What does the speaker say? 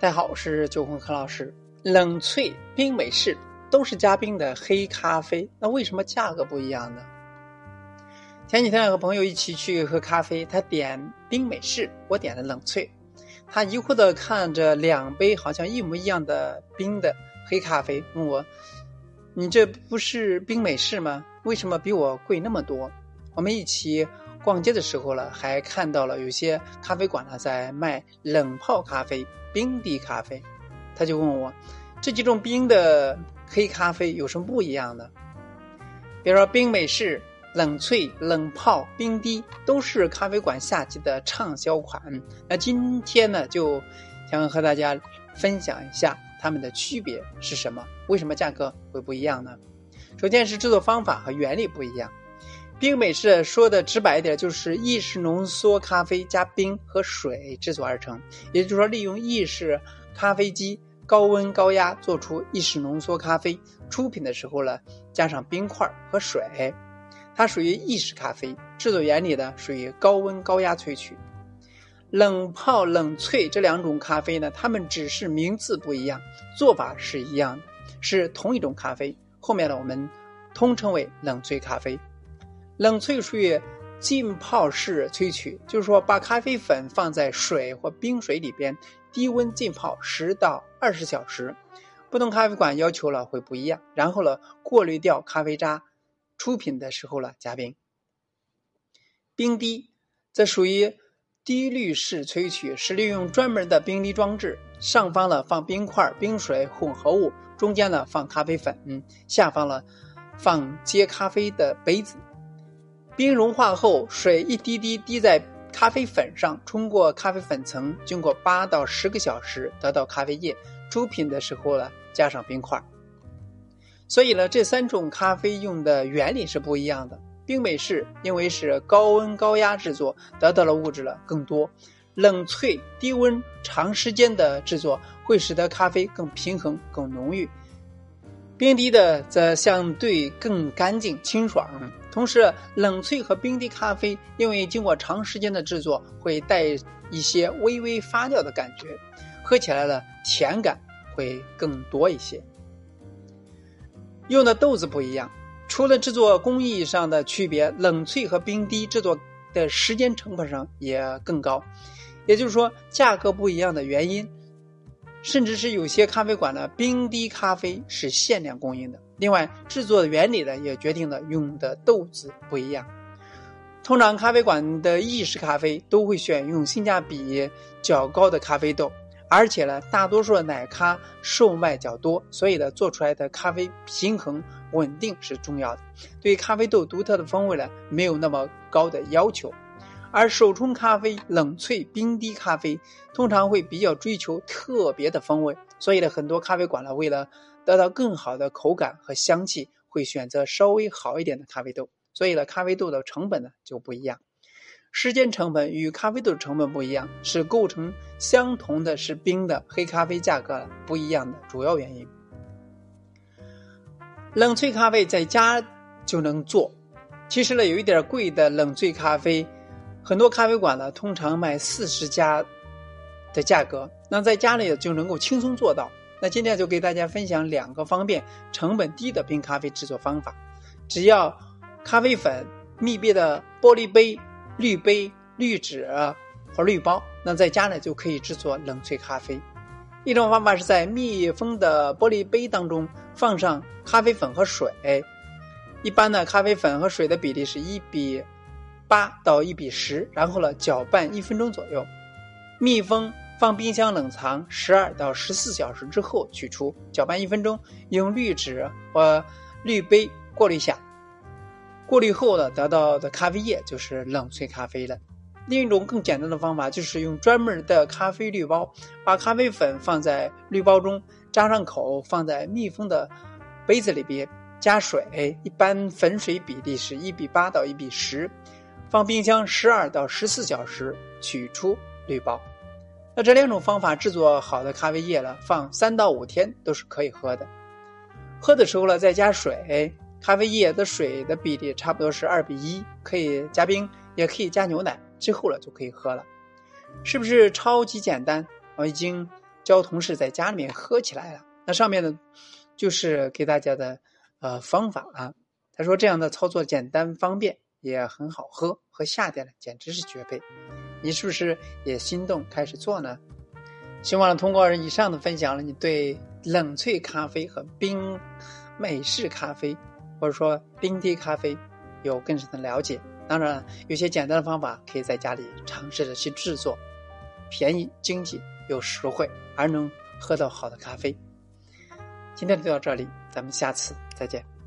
大家好，我是九红何老师。冷萃、冰美式都是加冰的黑咖啡，那为什么价格不一样呢？前几天和朋友一起去喝咖啡，他点冰美式，我点的冷萃。他疑惑的看着两杯好像一模一样的冰的黑咖啡，问我：“你这不是冰美式吗？为什么比我贵那么多？”我们一起逛街的时候了，还看到了有些咖啡馆呢在卖冷泡咖啡。冰滴咖啡，他就问我，这几种冰的黑咖啡有什么不一样的？比如说冰美式、冷萃、冷泡、冰滴，都是咖啡馆夏季的畅销款。那今天呢，就想和大家分享一下它们的区别是什么，为什么价格会不一样呢？首先是制作方法和原理不一样。冰美式说的直白一点，就是意式浓缩咖啡加冰和水制作而成，也就是说，利用意式咖啡机高温高压做出意式浓缩咖啡。出品的时候呢，加上冰块和水，它属于意式咖啡。制作原理呢，属于高温高压萃取。冷泡、冷萃这两种咖啡呢，它们只是名字不一样，做法是一样的，是同一种咖啡。后面呢，我们通称为冷萃咖啡。冷萃属于浸泡式萃取，就是说把咖啡粉放在水或冰水里边低温浸泡十到二十小时，不同咖啡馆要求了会不一样。然后呢，过滤掉咖啡渣，出品的时候呢加冰。冰滴则属于滴滤式萃取，是利用专门的冰滴装置，上方呢放冰块、冰水混合物，中间呢放咖啡粉，下方呢放接咖啡的杯子。冰融化后，水一滴滴滴在咖啡粉上，冲过咖啡粉层，经过八到十个小时，得到咖啡液。出品的时候呢，加上冰块。所以呢，这三种咖啡用的原理是不一样的。冰美式因为是高温高压制作，得到了物质了更多；冷萃低温长时间的制作，会使得咖啡更平衡、更浓郁。冰滴的则相对更干净清爽。同时，冷萃和冰滴咖啡因为经过长时间的制作，会带一些微微发酵的感觉，喝起来呢甜感会更多一些。用的豆子不一样，除了制作工艺上的区别，冷萃和冰滴制作的时间成本上也更高。也就是说，价格不一样的原因，甚至是有些咖啡馆的冰滴咖啡是限量供应的。另外，制作的原理呢，也决定了用的豆子不一样。通常，咖啡馆的意式咖啡都会选用性价比较高的咖啡豆，而且呢，大多数的奶咖售卖较多，所以呢，做出来的咖啡平衡稳定是重要的。对咖啡豆独特的风味呢，没有那么高的要求。而手冲咖啡、冷萃、冰滴咖啡通常会比较追求特别的风味，所以呢，很多咖啡馆呢，为了得到更好的口感和香气，会选择稍微好一点的咖啡豆。所以呢，咖啡豆的成本呢就不一样。时间成本与咖啡豆成本不一样，是构成相同的是冰的黑咖啡价格不一样的主要原因。冷萃咖啡在家就能做，其实呢，有一点贵的冷萃咖啡，很多咖啡馆呢通常卖四十加的价格，那在家里就能够轻松做到。那今天就给大家分享两个方便、成本低的冰咖啡制作方法。只要咖啡粉、密闭的玻璃杯、滤杯、滤纸或滤包，那在家呢就可以制作冷萃咖啡。一种方法是在密封的玻璃杯当中放上咖啡粉和水，一般呢咖啡粉和水的比例是一比八到一比十，然后呢搅拌一分钟左右，密封。放冰箱冷藏十二到十四小时之后取出，搅拌一分钟，用滤纸或滤杯过滤下。过滤后呢得到的咖啡液就是冷萃咖啡了。另一种更简单的方法就是用专门的咖啡滤包，把咖啡粉放在滤包中，扎上口，放在密封的杯子里边，加水，一般粉水比例是一比八到一比十，放冰箱十二到十四小时，取出滤包。那这两种方法制作好的咖啡液了，放三到五天都是可以喝的。喝的时候呢，再加水，咖啡液的水的比例差不多是二比一，可以加冰，也可以加牛奶，之后了就可以喝了。是不是超级简单？我已经教同事在家里面喝起来了。那上面呢，就是给大家的呃方法啊。他说这样的操作简单方便，也很好喝，和夏天呢简直是绝配。你是不是也心动开始做呢？希望通过以上的分享了，你对冷萃咖啡和冰美式咖啡，或者说冰滴咖啡有更深的了解。当然，有些简单的方法可以在家里尝试着去制作，便宜、经济又实惠，而能喝到好的咖啡。今天就到这里，咱们下次再见。